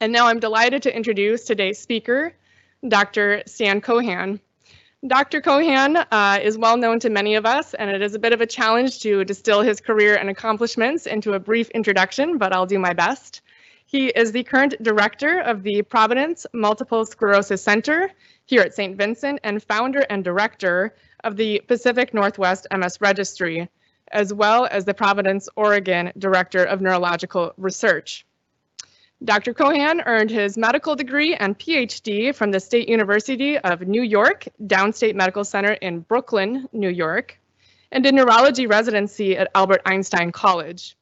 And now I'm delighted to introduce today's speaker, Dr. Stan Cohan. Dr. Cohan uh, is well known to many of us, and it is a bit of a challenge to distill his career and accomplishments into a brief introduction, but I'll do my best. He is the current director of the Providence Multiple Sclerosis Center here at St. Vincent and founder and director of the Pacific Northwest MS Registry, as well as the Providence, Oregon Director of Neurological Research. Dr. Cohan earned his medical degree and PhD from the State University of New York, Downstate Medical Center in Brooklyn, New York, and did neurology residency at Albert Einstein College.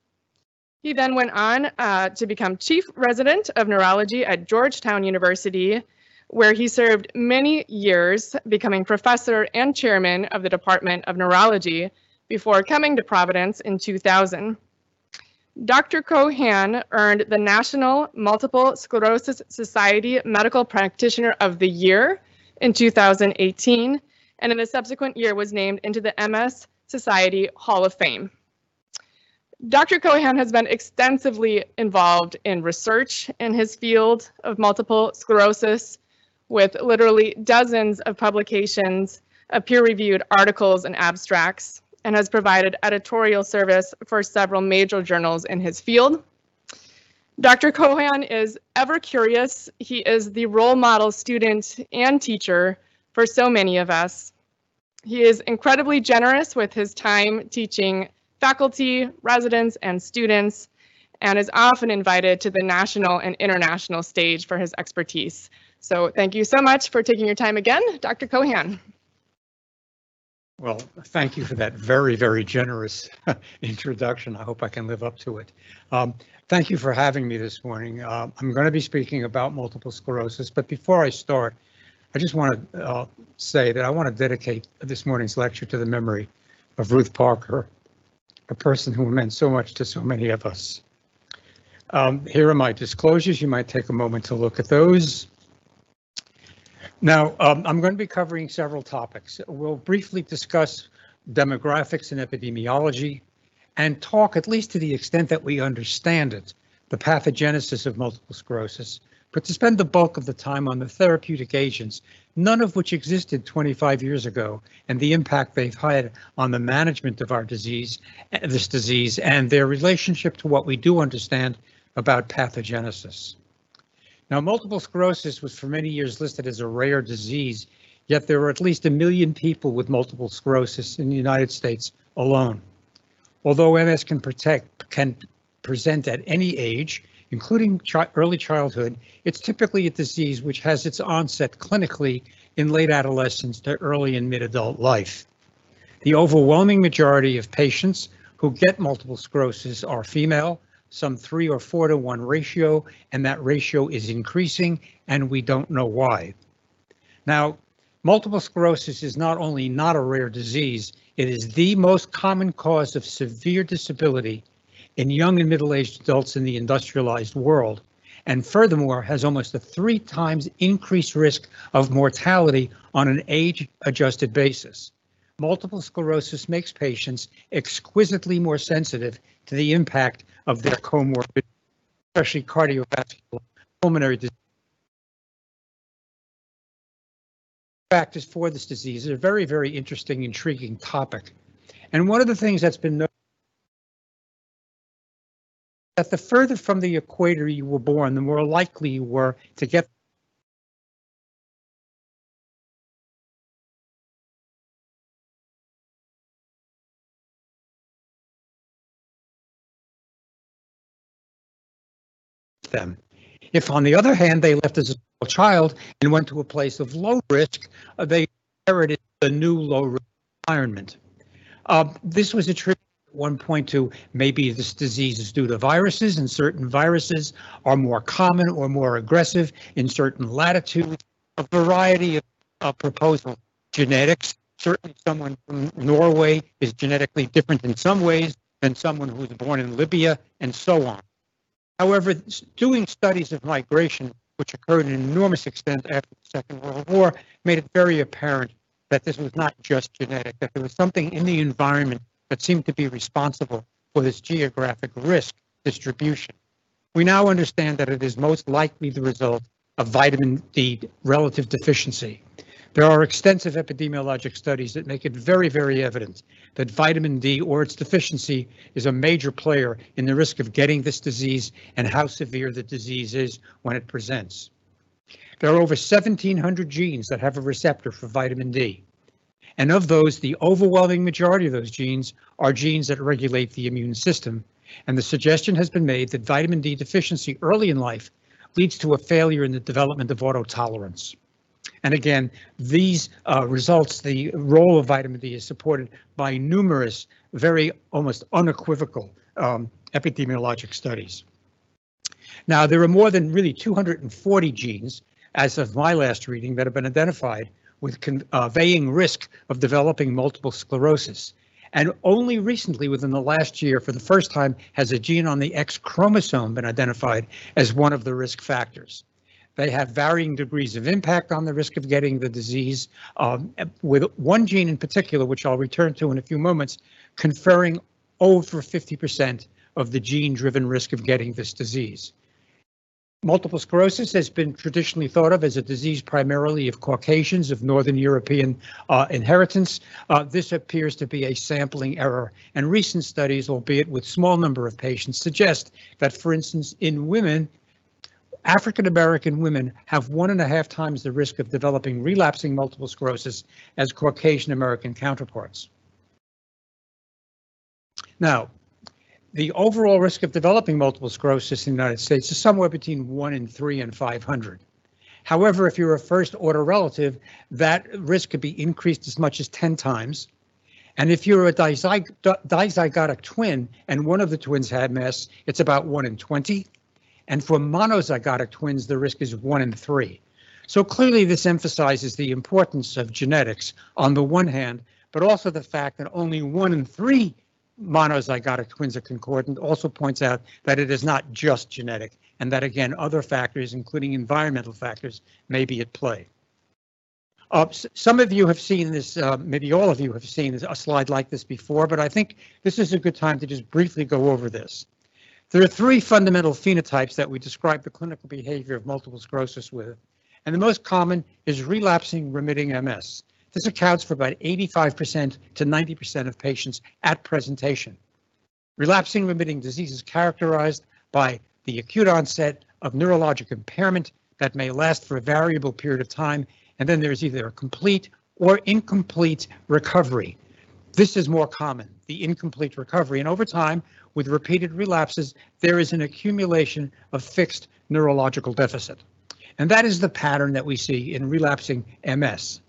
He then went on uh, to become chief resident of neurology at Georgetown University, where he served many years, becoming professor and chairman of the Department of Neurology before coming to Providence in 2000. Dr. Cohan earned the National Multiple Sclerosis Society Medical Practitioner of the Year in 2018, and in the subsequent year was named into the MS Society Hall of Fame. Dr. Cohan has been extensively involved in research in his field of multiple sclerosis with literally dozens of publications of peer-reviewed articles and abstracts and has provided editorial service for several major journals in his field. Dr. Cohan is ever curious. He is the role model student and teacher for so many of us. He is incredibly generous with his time teaching faculty, residents, and students, and is often invited to the national and international stage for his expertise. So thank you so much for taking your time again, Dr. Cohan. Well, thank you for that very, very generous introduction. I hope I can live up to it. Um, thank you for having me this morning. Uh, I'm going to be speaking about multiple sclerosis, but before I start, I just want to uh, say that I want to dedicate this morning's lecture to the memory of Ruth Parker, a person who meant so much to so many of us. Um, here are my disclosures. You might take a moment to look at those. Now, um, I'm going to be covering several topics. We'll briefly discuss demographics and epidemiology and talk, at least to the extent that we understand it, the pathogenesis of multiple sclerosis, but to spend the bulk of the time on the therapeutic agents, none of which existed 25 years ago, and the impact they've had on the management of our disease, this disease, and their relationship to what we do understand about pathogenesis. Now, multiple sclerosis was for many years listed as a rare disease, yet there are at least a million people with multiple sclerosis in the United States alone. Although MS can protect can present at any age, including chi early childhood, it's typically a disease which has its onset clinically in late adolescence to early and mid-adult life. The overwhelming majority of patients who get multiple sclerosis are female, some three or four to one ratio, and that ratio is increasing, and we don't know why. Now, multiple sclerosis is not only not a rare disease, it is the most common cause of severe disability in young and middle-aged adults in the industrialized world, and furthermore has almost a three times increased risk of mortality on an age-adjusted basis. Multiple sclerosis makes patients exquisitely more sensitive to the impact of their comorbid, especially cardiovascular pulmonary disease. Factors for this disease is a very, very interesting, intriguing topic. And one of the things that's been noted that the further from the equator you were born, the more likely you were to get them. If, on the other hand, they left as a child and went to a place of low risk, uh, they inherited the new low risk environment. Uh, this was attributed at one point to maybe this disease is due to viruses, and certain viruses are more common or more aggressive in certain latitudes. A variety of uh, proposals. Genetics. Certainly, someone from Norway is genetically different in some ways than someone who was born in Libya, and so on. However, doing studies of migration, which occurred in enormous extent after the Second World War, made it very apparent that this was not just genetic, that there was something in the environment that seemed to be responsible for this geographic risk distribution. we now understand that it is most likely the result of vitamin D relative deficiency. There are extensive epidemiologic studies that make it very, very evident that vitamin D or its deficiency is a major player in the risk of getting this disease and how severe the disease is when it presents. There are over 1,700 genes that have a receptor for vitamin D. And of those, the overwhelming majority of those genes are genes that regulate the immune system. And the suggestion has been made that vitamin D deficiency early in life leads to a failure in the development of autotolerance. And again, these uh, results, the role of vitamin D is supported by numerous, very almost unequivocal um, epidemiologic studies. Now, there are more than really 240 genes, as of my last reading, that have been identified with conveying uh, risk of developing multiple sclerosis. And only recently, within the last year, for the first time, has a gene on the X chromosome been identified as one of the risk factors. They have varying degrees of impact on the risk of getting the disease, um, with one gene in particular, which I'll return to in a few moments, conferring over 50% of the gene-driven risk of getting this disease. Multiple sclerosis has been traditionally thought of as a disease primarily of Caucasians of Northern European uh, inheritance. Uh, this appears to be a sampling error, and recent studies, albeit with small number of patients, suggest that, for instance, in women, African American women have one and a half times the risk of developing relapsing multiple sclerosis as Caucasian American counterparts. Now, the overall risk of developing multiple sclerosis in the United States is somewhere between 1 in 3 and 500. However, if you're a first order relative, that risk could be increased as much as 10 times. And if you're a dizyg dizygotic twin and one of the twins had MS, it's about 1 in 20. And for monozygotic twins, the risk is one in three. So clearly this emphasizes the importance of genetics on the one hand, but also the fact that only one in three monozygotic twins are concordant also points out that it is not just genetic and that again other factors including environmental factors may be at play. Uh, some of you have seen this, uh, maybe all of you have seen a slide like this before, but I think this is a good time to just briefly go over this. There are three fundamental phenotypes that we describe the clinical behavior of multiple sclerosis with, and the most common is relapsing remitting MS. This accounts for about 85% to 90% of patients at presentation. Relapsing remitting disease is characterized by the acute onset of neurologic impairment that may last for a variable period of time, and then there's either a complete or incomplete recovery. This is more common, the incomplete recovery, and over time, with repeated relapses, there is an accumulation of fixed neurological deficit. And that is the pattern that we see in relapsing MS.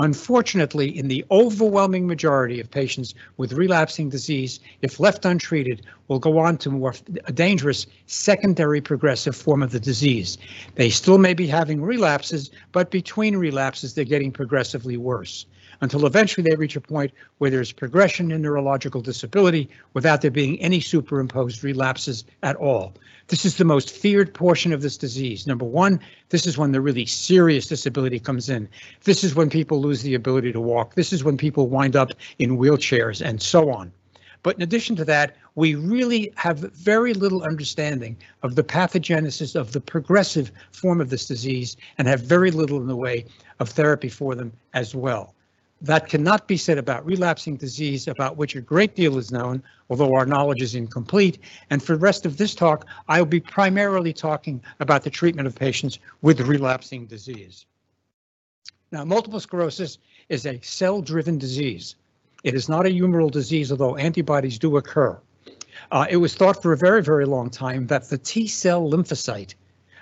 Unfortunately, in the overwhelming majority of patients with relapsing disease, if left untreated, will go on to more a dangerous secondary progressive form of the disease. They still may be having relapses, but between relapses, they're getting progressively worse until eventually they reach a point where there's progression in neurological disability without there being any superimposed relapses at all. This is the most feared portion of this disease. Number one, this is when the really serious disability comes in. This is when people lose the ability to walk. This is when people wind up in wheelchairs and so on. But in addition to that, we really have very little understanding of the pathogenesis of the progressive form of this disease and have very little in the way of therapy for them as well. That cannot be said about relapsing disease, about which a great deal is known, although our knowledge is incomplete. And for the rest of this talk, I will be primarily talking about the treatment of patients with relapsing disease. Now, multiple sclerosis is a cell-driven disease. It is not a humoral disease, although antibodies do occur. Uh, it was thought for a very, very long time that the T cell lymphocyte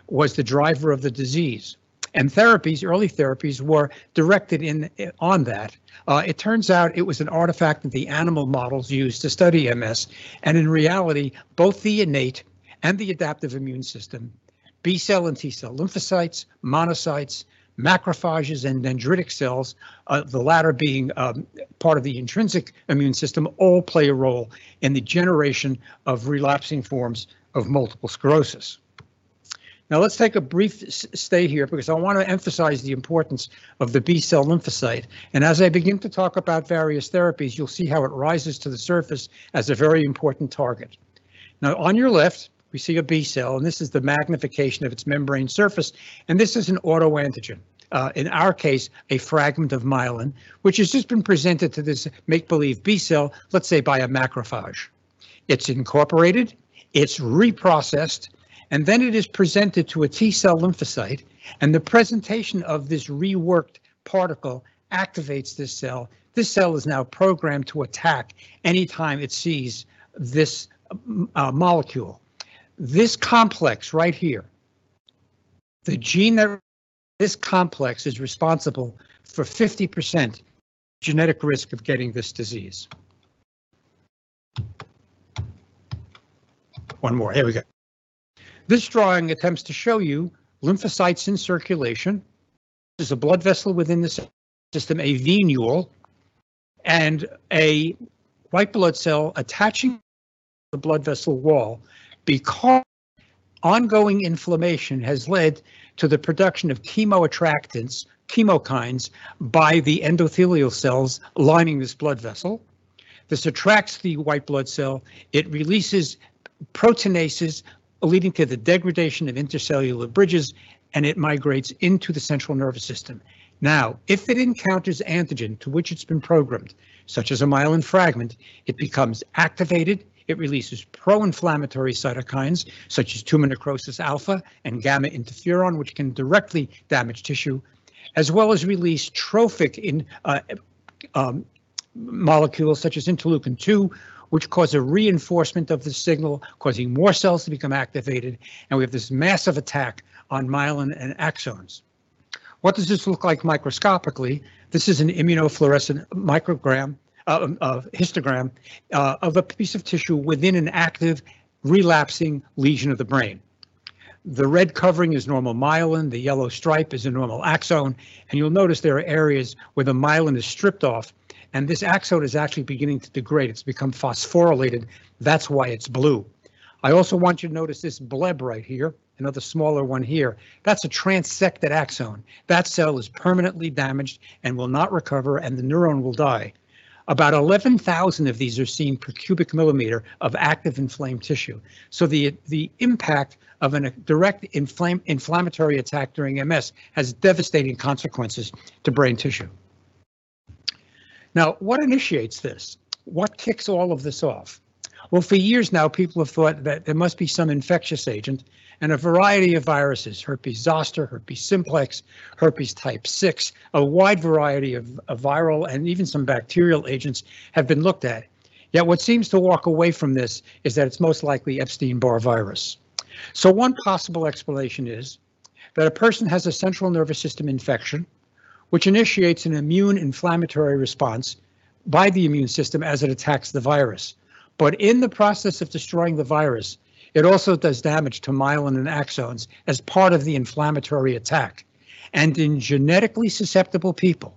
was the driver of the disease and therapies, early therapies, were directed in on that. Uh, it turns out it was an artifact that the animal models used to study MS, and in reality, both the innate and the adaptive immune system, B cell and T cell lymphocytes, monocytes, macrophages, and dendritic cells, uh, the latter being um, part of the intrinsic immune system, all play a role in the generation of relapsing forms of multiple sclerosis. Now let's take a brief stay here because I want to emphasize the importance of the B cell lymphocyte. And as I begin to talk about various therapies, you'll see how it rises to the surface as a very important target. Now on your left, we see a B cell, and this is the magnification of its membrane surface, and this is an autoantigen. Uh, in our case, a fragment of myelin, which has just been presented to this make-believe B cell, let's say by a macrophage. It's incorporated, it's reprocessed, and then it is presented to a T cell lymphocyte, and the presentation of this reworked particle activates this cell. This cell is now programmed to attack anytime it sees this uh, molecule. This complex right here, the gene that this complex is responsible for 50% genetic risk of getting this disease. One more, here we go. This drawing attempts to show you lymphocytes in circulation. There's a blood vessel within the system, a venule, and a white blood cell attaching the blood vessel wall because ongoing inflammation has led to the production of chemoattractants, chemokines, by the endothelial cells lining this blood vessel. This attracts the white blood cell. It releases proteinases leading to the degradation of intercellular bridges, and it migrates into the central nervous system. Now, if it encounters antigen to which it's been programmed, such as a myelin fragment, it becomes activated, it releases pro-inflammatory cytokines such as tumor necrosis alpha and gamma interferon, which can directly damage tissue, as well as release trophic in, uh, um, molecules such as interleukin 2, which cause a reinforcement of the signal, causing more cells to become activated, and we have this massive attack on myelin and axons. What does this look like microscopically? This is an immunofluorescent microgram uh, uh, histogram uh, of a piece of tissue within an active relapsing lesion of the brain. The red covering is normal myelin, the yellow stripe is a normal axon, and you'll notice there are areas where the myelin is stripped off, and this axon is actually beginning to degrade. It's become phosphorylated. That's why it's blue. I also want you to notice this bleb right here, another smaller one here. That's a transected axon. That cell is permanently damaged and will not recover, and the neuron will die. About 11,000 of these are seen per cubic millimeter of active inflamed tissue. So the, the impact of a direct inflame, inflammatory attack during MS has devastating consequences to brain tissue. Now, what initiates this? What kicks all of this off? Well, for years now, people have thought that there must be some infectious agent and a variety of viruses, herpes zoster, herpes simplex, herpes type 6, a wide variety of, of viral and even some bacterial agents have been looked at. Yet what seems to walk away from this is that it's most likely Epstein-Barr virus. So one possible explanation is that a person has a central nervous system infection, which initiates an immune inflammatory response by the immune system as it attacks the virus. But in the process of destroying the virus, it also does damage to myelin and axons as part of the inflammatory attack. And in genetically susceptible people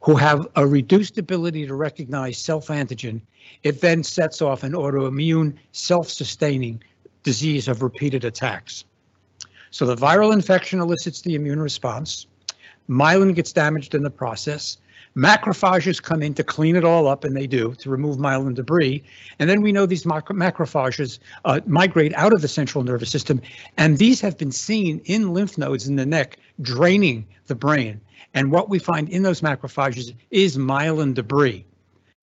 who have a reduced ability to recognize self-antigen, it then sets off an autoimmune self-sustaining disease of repeated attacks. So the viral infection elicits the immune response. Myelin gets damaged in the process. Macrophages come in to clean it all up, and they do, to remove myelin debris. And then we know these macrophages uh, migrate out of the central nervous system, and these have been seen in lymph nodes in the neck draining the brain. And what we find in those macrophages is myelin debris.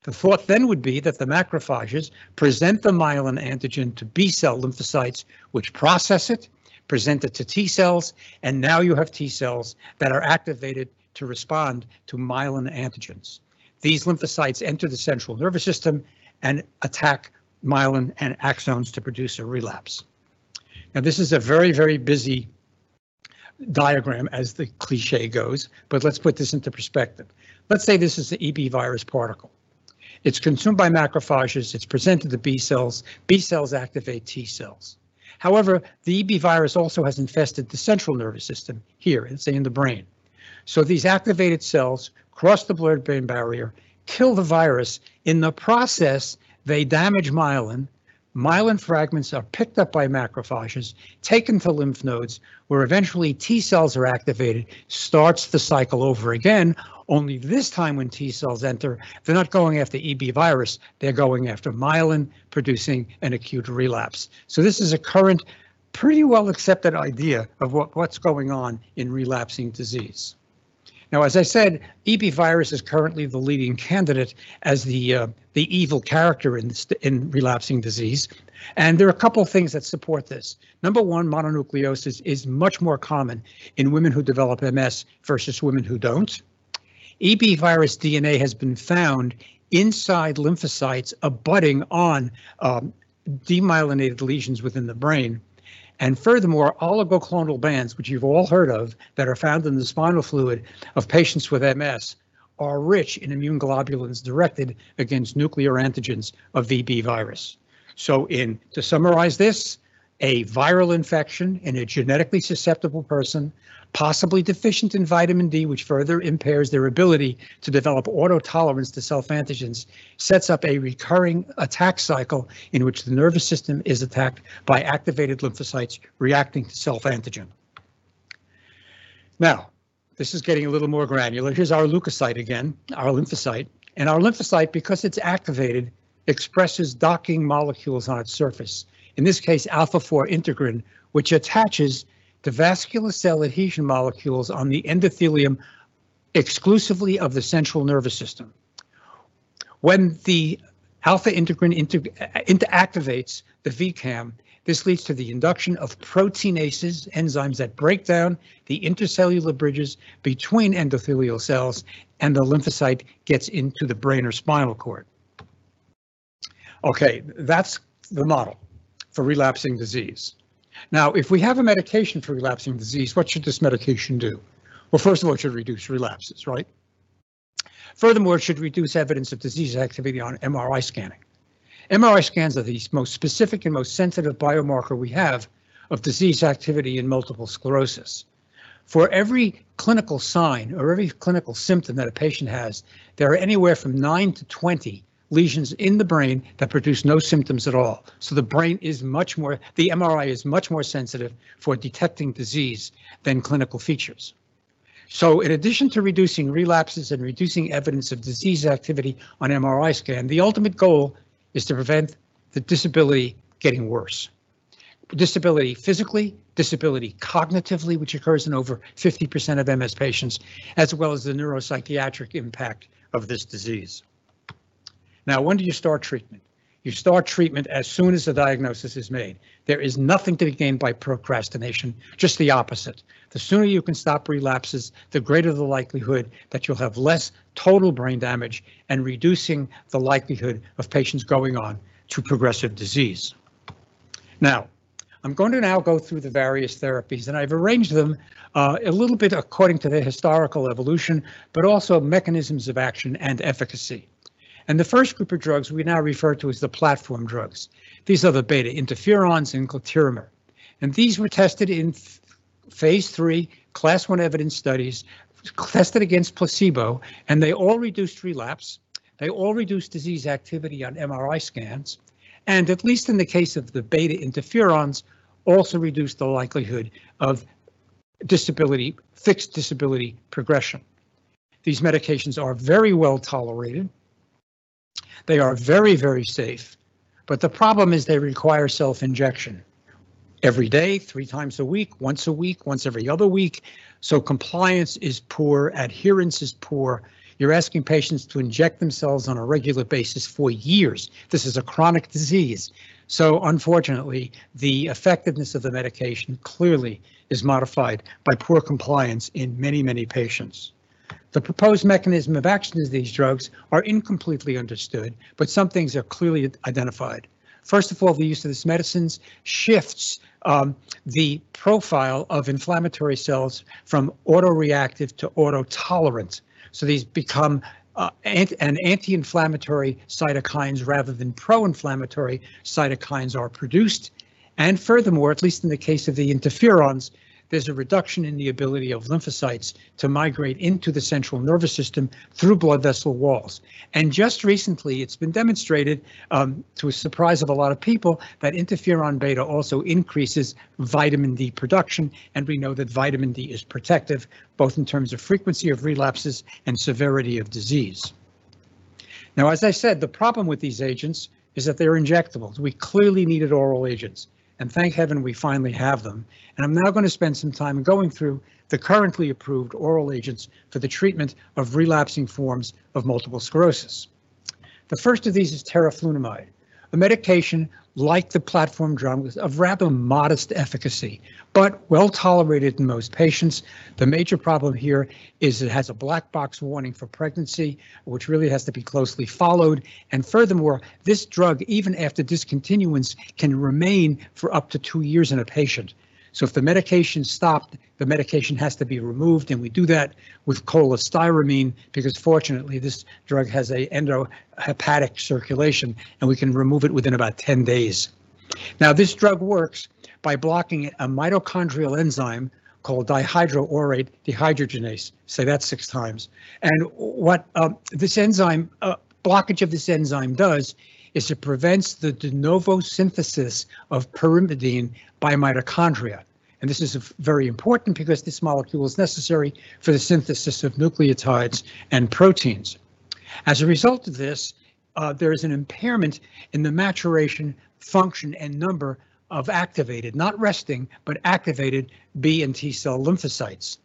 The thought then would be that the macrophages present the myelin antigen to B cell lymphocytes, which process it, present it to T cells, and now you have T cells that are activated to respond to myelin antigens. These lymphocytes enter the central nervous system and attack myelin and axons to produce a relapse. Now, this is a very, very busy diagram as the cliche goes, but let's put this into perspective. Let's say this is the EB virus particle. It's consumed by macrophages, it's presented to B cells, B cells activate T cells. However, the EB virus also has infested the central nervous system here, say in the brain. So these activated cells cross the blood-brain barrier, kill the virus. In the process, they damage myelin. Myelin fragments are picked up by macrophages, taken to lymph nodes, where eventually T cells are activated, starts the cycle over again, Only this time when T cells enter, they're not going after EB virus, they're going after myelin, producing an acute relapse. So this is a current, pretty well accepted idea of what, what's going on in relapsing disease. Now, as I said, EB virus is currently the leading candidate as the uh, the evil character in in relapsing disease, and there are a couple of things that support this. Number one, mononucleosis is much more common in women who develop MS versus women who don't. EB virus DNA has been found inside lymphocytes abutting on um, demyelinated lesions within the brain. And furthermore, oligoclonal bands, which you've all heard of, that are found in the spinal fluid of patients with MS, are rich in immune globulins directed against nuclear antigens of EB virus. So in to summarize this, a viral infection in a genetically susceptible person, possibly deficient in vitamin D, which further impairs their ability to develop autotolerance to self-antigens, sets up a recurring attack cycle in which the nervous system is attacked by activated lymphocytes reacting to self-antigen. Now, this is getting a little more granular. Here's our leukocyte again, our lymphocyte. And our lymphocyte, because it's activated, expresses docking molecules on its surface in this case alpha-4 integrin, which attaches to vascular cell adhesion molecules on the endothelium exclusively of the central nervous system. When the alpha integrin inter interactivates the VCAM, this leads to the induction of proteinases, enzymes that break down the intercellular bridges between endothelial cells, and the lymphocyte gets into the brain or spinal cord. Okay, that's the model for relapsing disease. Now, if we have a medication for relapsing disease, what should this medication do? Well, first of all, it should reduce relapses, right? Furthermore, it should reduce evidence of disease activity on MRI scanning. MRI scans are the most specific and most sensitive biomarker we have of disease activity in multiple sclerosis. For every clinical sign or every clinical symptom that a patient has, there are anywhere from 9 to 20 lesions in the brain that produce no symptoms at all. So the brain is much more, the MRI is much more sensitive for detecting disease than clinical features. So in addition to reducing relapses and reducing evidence of disease activity on MRI scan, the ultimate goal is to prevent the disability getting worse. Disability physically, disability cognitively, which occurs in over 50% of MS patients, as well as the neuropsychiatric impact of this disease. Now, when do you start treatment? You start treatment as soon as the diagnosis is made. There is nothing to be gained by procrastination, just the opposite. The sooner you can stop relapses, the greater the likelihood that you'll have less total brain damage and reducing the likelihood of patients going on to progressive disease. Now, I'm going to now go through the various therapies, and I've arranged them uh, a little bit according to their historical evolution, but also mechanisms of action and efficacy. And the first group of drugs we now refer to as the platform drugs. These are the beta interferons and glatiramer. And these were tested in phase three class one evidence studies, tested against placebo, and they all reduced relapse. They all reduced disease activity on MRI scans. And at least in the case of the beta interferons, also reduced the likelihood of disability, fixed disability progression. These medications are very well tolerated. They are very, very safe, but the problem is they require self-injection every day, three times a week, once a week, once every other week. So compliance is poor, adherence is poor. You're asking patients to inject themselves on a regular basis for years. This is a chronic disease. So unfortunately, the effectiveness of the medication clearly is modified by poor compliance in many, many patients. The proposed mechanism of action of these drugs are incompletely understood, but some things are clearly identified. First of all, the use of these medicines shifts um, the profile of inflammatory cells from autoreactive to autotolerant. So these become uh, an anti-inflammatory cytokines rather than pro-inflammatory cytokines are produced. And furthermore, at least in the case of the interferons, there's a reduction in the ability of lymphocytes to migrate into the central nervous system through blood vessel walls. And just recently, it's been demonstrated, um, to a surprise of a lot of people, that interferon beta also increases vitamin D production, and we know that vitamin D is protective, both in terms of frequency of relapses and severity of disease. Now, as I said, the problem with these agents is that they're injectables. We clearly needed oral agents, and thank heaven we finally have them. And I'm now going to spend some time going through the currently approved oral agents for the treatment of relapsing forms of multiple sclerosis. The first of these is teriflunomide, a medication like the platform drug of rather modest efficacy, but well tolerated in most patients. The major problem here is it has a black box warning for pregnancy, which really has to be closely followed. And furthermore, this drug, even after discontinuance, can remain for up to two years in a patient. So if the medication stopped, the medication has to be removed, and we do that with cholestyramine because fortunately this drug has a endohepatic circulation, and we can remove it within about 10 days. Now this drug works by blocking a mitochondrial enzyme called dihydroorotate dehydrogenase. Say that six times. And what um, this enzyme, uh, blockage of this enzyme does is it prevents the de novo synthesis of pyrimidine by mitochondria. And this is very important because this molecule is necessary for the synthesis of nucleotides and proteins. As a result of this, uh, there is an impairment in the maturation, function, and number of activated, not resting, but activated B and T cell lymphocytes.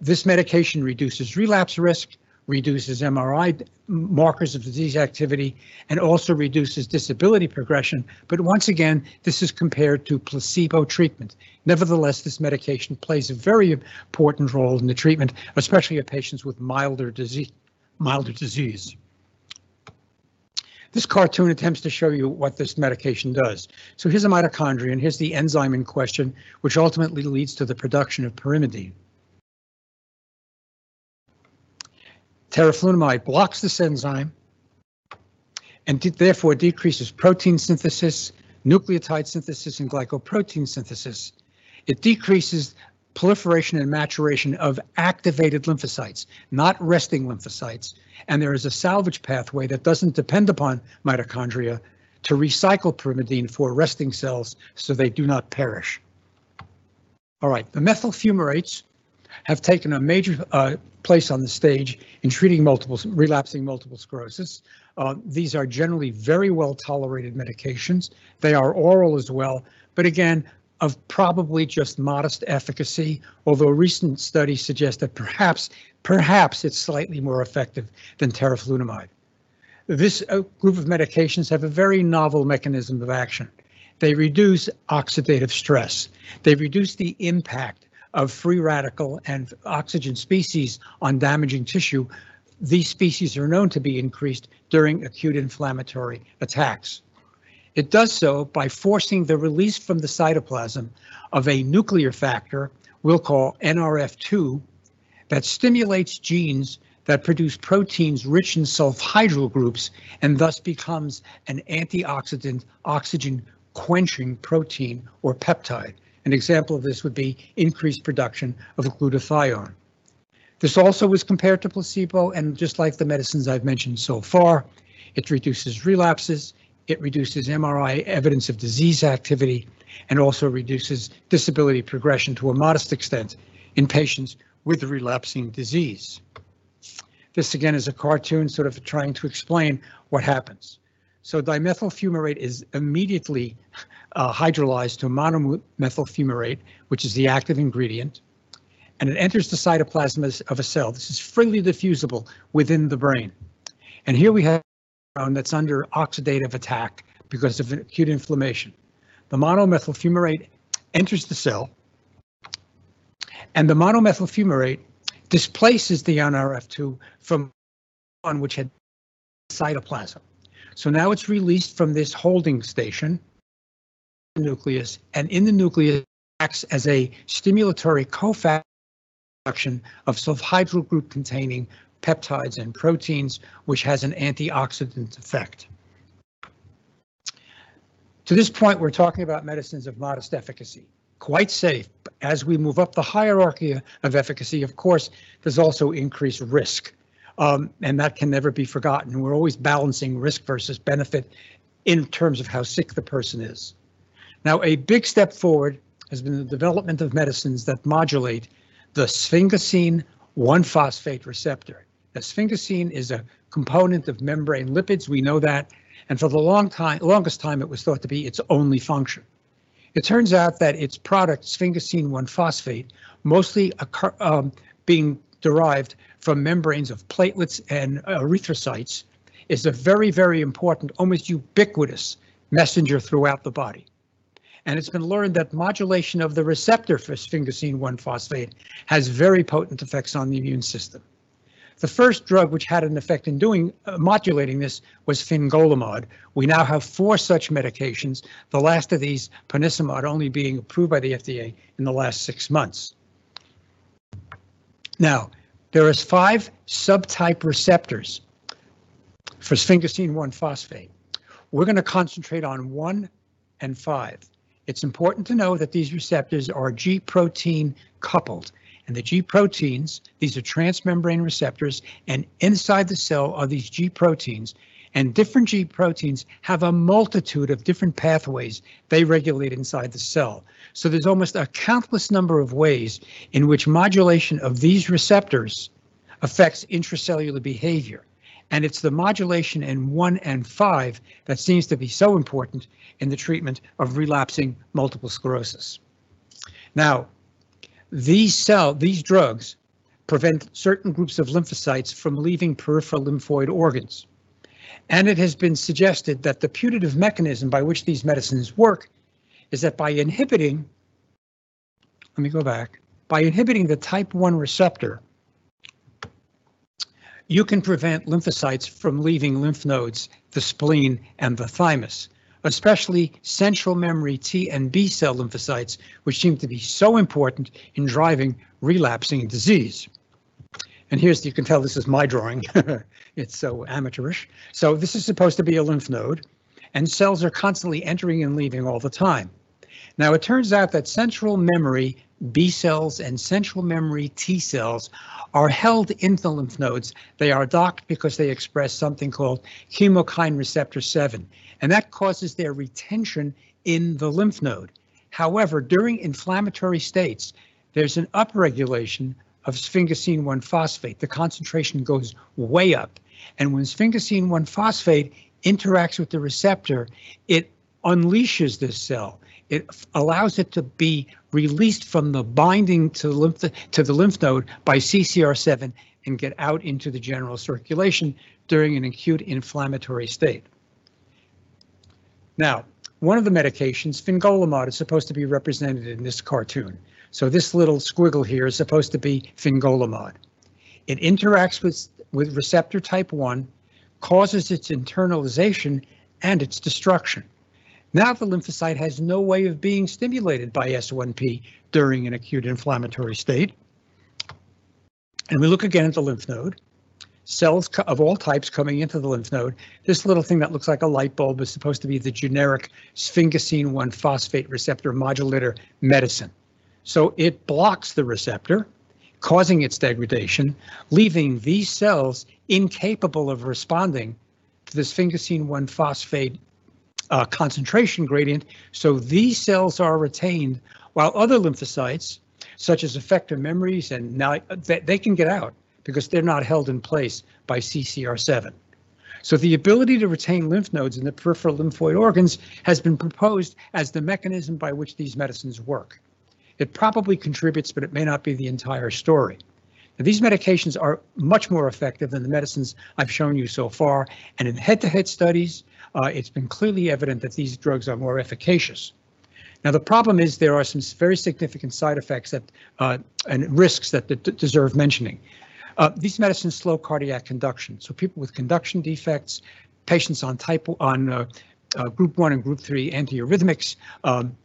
This medication reduces relapse risk, reduces MRI markers of disease activity, and also reduces disability progression. But once again, this is compared to placebo treatment. Nevertheless, this medication plays a very important role in the treatment, especially of patients with milder disease. Milder disease. This cartoon attempts to show you what this medication does. So here's a mitochondria, and here's the enzyme in question, which ultimately leads to the production of pyrimidine. Teriflunomide blocks this enzyme and therefore decreases protein synthesis, nucleotide synthesis, and glycoprotein synthesis. It decreases proliferation and maturation of activated lymphocytes, not resting lymphocytes. And there is a salvage pathway that doesn't depend upon mitochondria to recycle pyrimidine for resting cells so they do not perish. All right, the methyl fumarates have taken a major uh, place on the stage in treating multiple relapsing multiple sclerosis. Uh, these are generally very well tolerated medications. They are oral as well, but again, of probably just modest efficacy, although recent studies suggest that perhaps, perhaps it's slightly more effective than teriflunomide. This uh, group of medications have a very novel mechanism of action. They reduce oxidative stress. They reduce the impact of free radical and oxygen species on damaging tissue, these species are known to be increased during acute inflammatory attacks. It does so by forcing the release from the cytoplasm of a nuclear factor we'll call NRF2 that stimulates genes that produce proteins rich in sulfhydryl groups and thus becomes an antioxidant oxygen quenching protein or peptide. An example of this would be increased production of glutathione. This also was compared to placebo, and just like the medicines I've mentioned so far, it reduces relapses, it reduces MRI evidence of disease activity, and also reduces disability progression to a modest extent in patients with relapsing disease. This again is a cartoon sort of trying to explain what happens. So dimethyl fumarate is immediately uh, hydrolyzed to monomethyl fumarate, which is the active ingredient, and it enters the cytoplasm of a cell. This is freely diffusible within the brain. And here we have that's under oxidative attack because of acute inflammation. The monomethyl fumarate enters the cell, and the monomethyl fumarate displaces the NRF2 from one which had cytoplasm. So now it's released from this holding station, nucleus, and in the nucleus acts as a stimulatory cofactor of sulfhydryl group containing peptides and proteins, which has an antioxidant effect. To this point, we're talking about medicines of modest efficacy. quite safe. As we move up the hierarchy of efficacy, of course, there's also increased risk. Um, and that can never be forgotten. We're always balancing risk versus benefit in terms of how sick the person is. Now, a big step forward has been the development of medicines that modulate the sphingosine 1-phosphate receptor. The sphingosine is a component of membrane lipids, we know that, and for the long time, longest time it was thought to be its only function. It turns out that its product, sphingosine 1-phosphate, mostly um, being derived from membranes of platelets and erythrocytes, is a very, very important, almost ubiquitous messenger throughout the body. And it's been learned that modulation of the receptor for sphingosine 1-phosphate has very potent effects on the immune system. The first drug which had an effect in doing uh, modulating this was fingolimod. We now have four such medications, the last of these, ponesimod, only being approved by the FDA in the last six months. Now, there is five subtype receptors for sphingosine 1-phosphate. We're going to concentrate on 1 and 5. It's important to know that these receptors are G protein coupled. And the G proteins, these are transmembrane receptors, and inside the cell are these G proteins. And different G proteins have a multitude of different pathways they regulate inside the cell. So there's almost a countless number of ways in which modulation of these receptors affects intracellular behavior. And it's the modulation in 1 and 5 that seems to be so important in the treatment of relapsing multiple sclerosis. Now, these cell, these drugs prevent certain groups of lymphocytes from leaving peripheral lymphoid organs. And it has been suggested that the putative mechanism by which these medicines work is that by inhibiting, let me go back, by inhibiting the type 1 receptor, you can prevent lymphocytes from leaving lymph nodes, the spleen, and the thymus especially central memory T and B cell lymphocytes, which seem to be so important in driving relapsing disease. And here's, you can tell this is my drawing. it's so amateurish. So this is supposed to be a lymph node, and cells are constantly entering and leaving all the time. Now, it turns out that central memory B cells and central memory T cells are held in the lymph nodes. They are docked because they express something called chemokine receptor 7 and that causes their retention in the lymph node. However, during inflammatory states, there's an upregulation of sphingosine 1-phosphate. The concentration goes way up. And when sphingosine 1-phosphate interacts with the receptor, it unleashes this cell. It allows it to be released from the binding to, lymph, to the lymph node by CCR7 and get out into the general circulation during an acute inflammatory state. Now, one of the medications, fingolimod, is supposed to be represented in this cartoon. So this little squiggle here is supposed to be fingolimod. It interacts with, with receptor type 1, causes its internalization and its destruction. Now the lymphocyte has no way of being stimulated by S1P during an acute inflammatory state. And we look again at the lymph node cells of all types coming into the lymph node. This little thing that looks like a light bulb is supposed to be the generic sphingosine 1-phosphate receptor modulator medicine. So it blocks the receptor, causing its degradation, leaving these cells incapable of responding to the sphingosine 1-phosphate uh, concentration gradient. So these cells are retained while other lymphocytes, such as effector memories, and now they, they can get out because they're not held in place by CCR7. So the ability to retain lymph nodes in the peripheral lymphoid organs has been proposed as the mechanism by which these medicines work. It probably contributes, but it may not be the entire story. Now, these medications are much more effective than the medicines I've shown you so far, and in head-to-head -head studies, uh, it's been clearly evident that these drugs are more efficacious. Now, the problem is there are some very significant side effects that uh, and risks that deserve mentioning. Uh, these medicines slow cardiac conduction. So people with conduction defects, patients on type on uh, uh, group one and group three antiarrhythmics, um,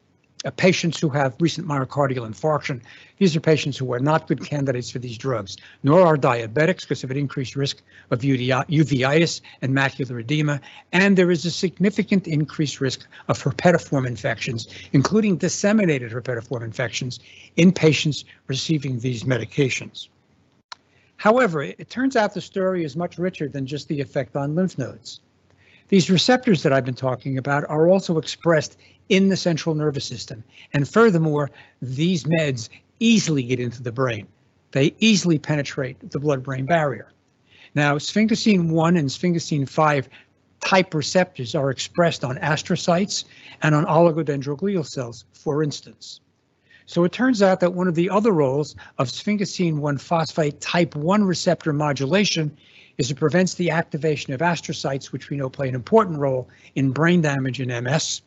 Uh, patients who have recent myocardial infarction. These are patients who are not good candidates for these drugs, nor are diabetics because of an increased risk of uveitis and macular edema. And there is a significant increased risk of herpetiform infections, including disseminated herpetiform infections in patients receiving these medications. However, it turns out the story is much richer than just the effect on lymph nodes. These receptors that I've been talking about are also expressed in the central nervous system. And furthermore, these meds easily get into the brain. They easily penetrate the blood-brain barrier. Now, sphingosine 1 and sphingosine 5 type receptors are expressed on astrocytes and on oligodendroglial cells, for instance. So it turns out that one of the other roles of sphingosine 1 phosphate type 1 receptor modulation is it prevents the activation of astrocytes, which we know play an important role in brain damage in MS.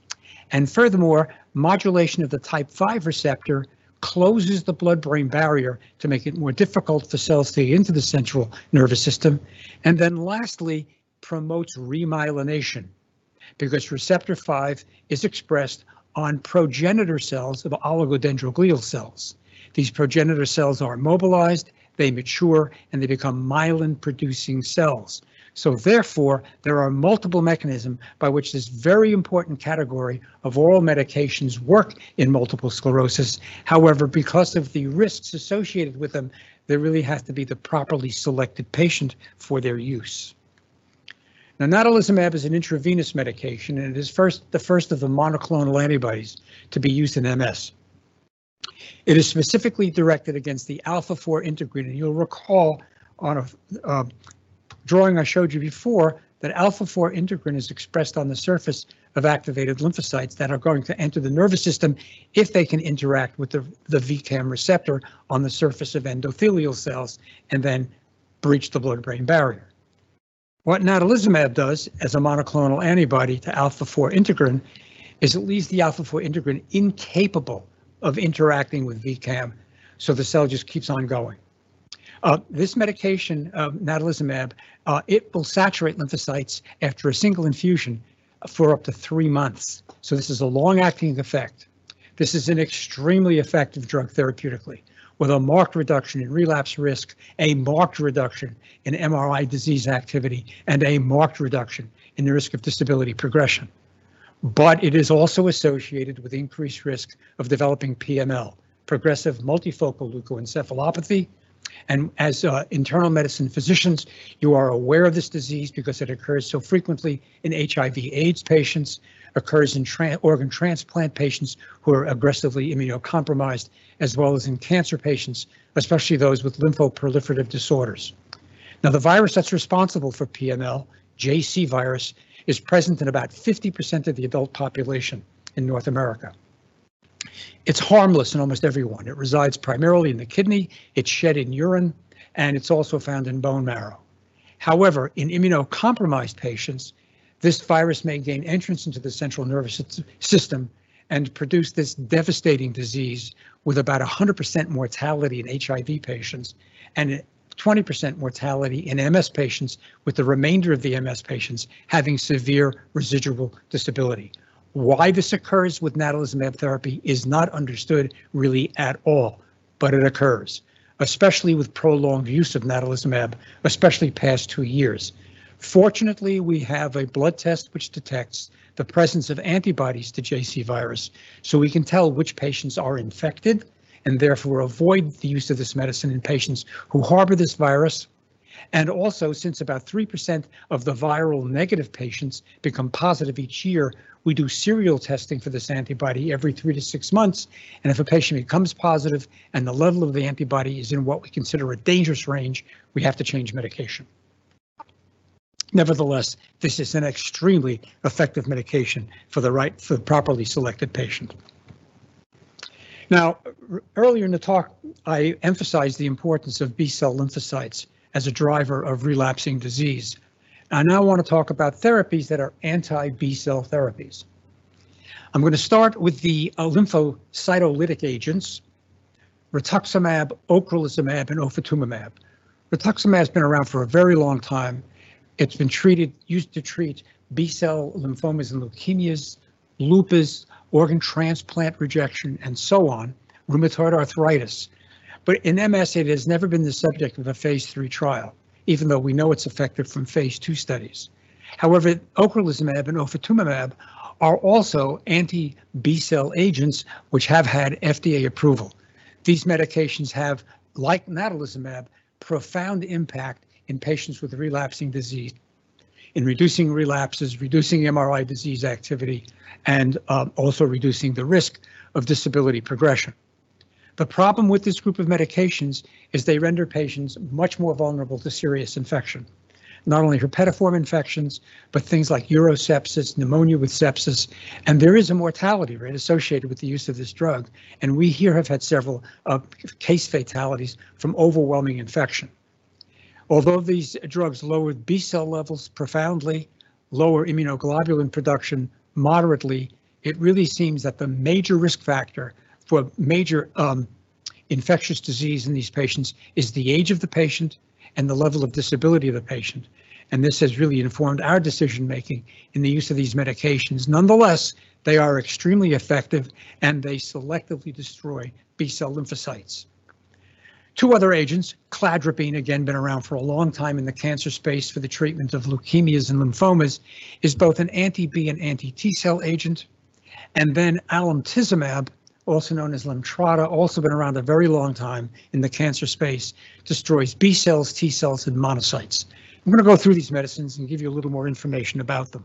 And furthermore, modulation of the type 5 receptor closes the blood-brain barrier to make it more difficult for cells to get into the central nervous system. And then lastly, promotes remyelination because receptor 5 is expressed on progenitor cells of oligodendroglial cells. These progenitor cells are mobilized, they mature, and they become myelin-producing cells. So therefore, there are multiple mechanisms by which this very important category of oral medications work in multiple sclerosis. However, because of the risks associated with them, there really has to be the properly selected patient for their use. Now, natalizumab is an intravenous medication, and it is first the first of the monoclonal antibodies to be used in MS. It is specifically directed against the alpha-4 integrin, and you'll recall on a uh, drawing I showed you before that alpha-4 integrin is expressed on the surface of activated lymphocytes that are going to enter the nervous system if they can interact with the, the VCAM receptor on the surface of endothelial cells and then breach the blood-brain barrier. What natalizumab does as a monoclonal antibody to alpha-4 integrin is it leaves the alpha-4 integrin incapable of interacting with VCAM, so the cell just keeps on going. Uh, this medication, uh, natalizumab, uh, it will saturate lymphocytes after a single infusion for up to three months. So this is a long-acting effect. This is an extremely effective drug therapeutically with a marked reduction in relapse risk, a marked reduction in MRI disease activity, and a marked reduction in the risk of disability progression. But it is also associated with increased risk of developing PML, progressive multifocal leukoencephalopathy. And as uh, internal medicine physicians, you are aware of this disease because it occurs so frequently in HIV AIDS patients, occurs in tra organ transplant patients who are aggressively immunocompromised, as well as in cancer patients, especially those with lymphoproliferative disorders. Now, the virus that's responsible for PML, JC virus, is present in about 50% of the adult population in North America. It's harmless in almost everyone. It resides primarily in the kidney, it's shed in urine, and it's also found in bone marrow. However, in immunocompromised patients, this virus may gain entrance into the central nervous system and produce this devastating disease with about 100% mortality in HIV patients and 20% mortality in MS patients, with the remainder of the MS patients having severe residual disability. Why this occurs with natalizumab therapy is not understood really at all, but it occurs, especially with prolonged use of natalizumab, especially past two years. Fortunately, we have a blood test which detects the presence of antibodies to JC virus, so we can tell which patients are infected and therefore avoid the use of this medicine in patients who harbor this virus. And also, since about 3% of the viral negative patients become positive each year, we do serial testing for this antibody every three to six months. And if a patient becomes positive and the level of the antibody is in what we consider a dangerous range, we have to change medication. Nevertheless, this is an extremely effective medication for the right, for the properly selected patient. Now, earlier in the talk, I emphasized the importance of B-cell lymphocytes as a driver of relapsing disease. I now want to talk about therapies that are anti-B-cell therapies. I'm going to start with the uh, lymphocytolytic agents, rituximab, ocrelizumab, and ofatumumab. Rituximab has been around for a very long time it's been treated, used to treat B-cell lymphomas and leukemias lupus, organ transplant rejection, and so on, rheumatoid arthritis. But in MS, it has never been the subject of a phase three trial, even though we know it's effective from phase two studies. However, ocrelizumab and ofatumumab are also anti-B cell agents which have had FDA approval. These medications have, like natalizumab, profound impact in patients with relapsing disease in reducing relapses, reducing MRI disease activity, and uh, also reducing the risk of disability progression. The problem with this group of medications is they render patients much more vulnerable to serious infection. Not only herpetiform infections, but things like urosepsis, pneumonia with sepsis, and there is a mortality rate associated with the use of this drug. And we here have had several uh, case fatalities from overwhelming infection. Although these drugs lower B cell levels profoundly, lower immunoglobulin production moderately, it really seems that the major risk factor for major um, infectious disease in these patients is the age of the patient and the level of disability of the patient. And this has really informed our decision making in the use of these medications. Nonetheless, they are extremely effective and they selectively destroy B cell lymphocytes. Two other agents, cladribine, again been around for a long time in the cancer space for the treatment of leukemias and lymphomas, is both an anti-B and anti-T cell agent. And then alemtuzumab, also known as Lemtrada, also been around a very long time in the cancer space, destroys B cells, T cells, and monocytes. I'm going to go through these medicines and give you a little more information about them.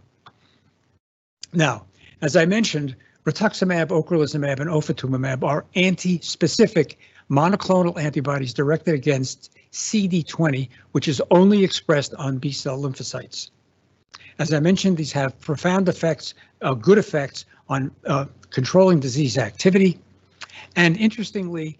Now, as I mentioned, rituximab, ocrelizumab, and ofatumumab are anti-specific monoclonal antibodies directed against CD20, which is only expressed on B cell lymphocytes. As I mentioned, these have profound effects, uh, good effects on uh, controlling disease activity. And interestingly,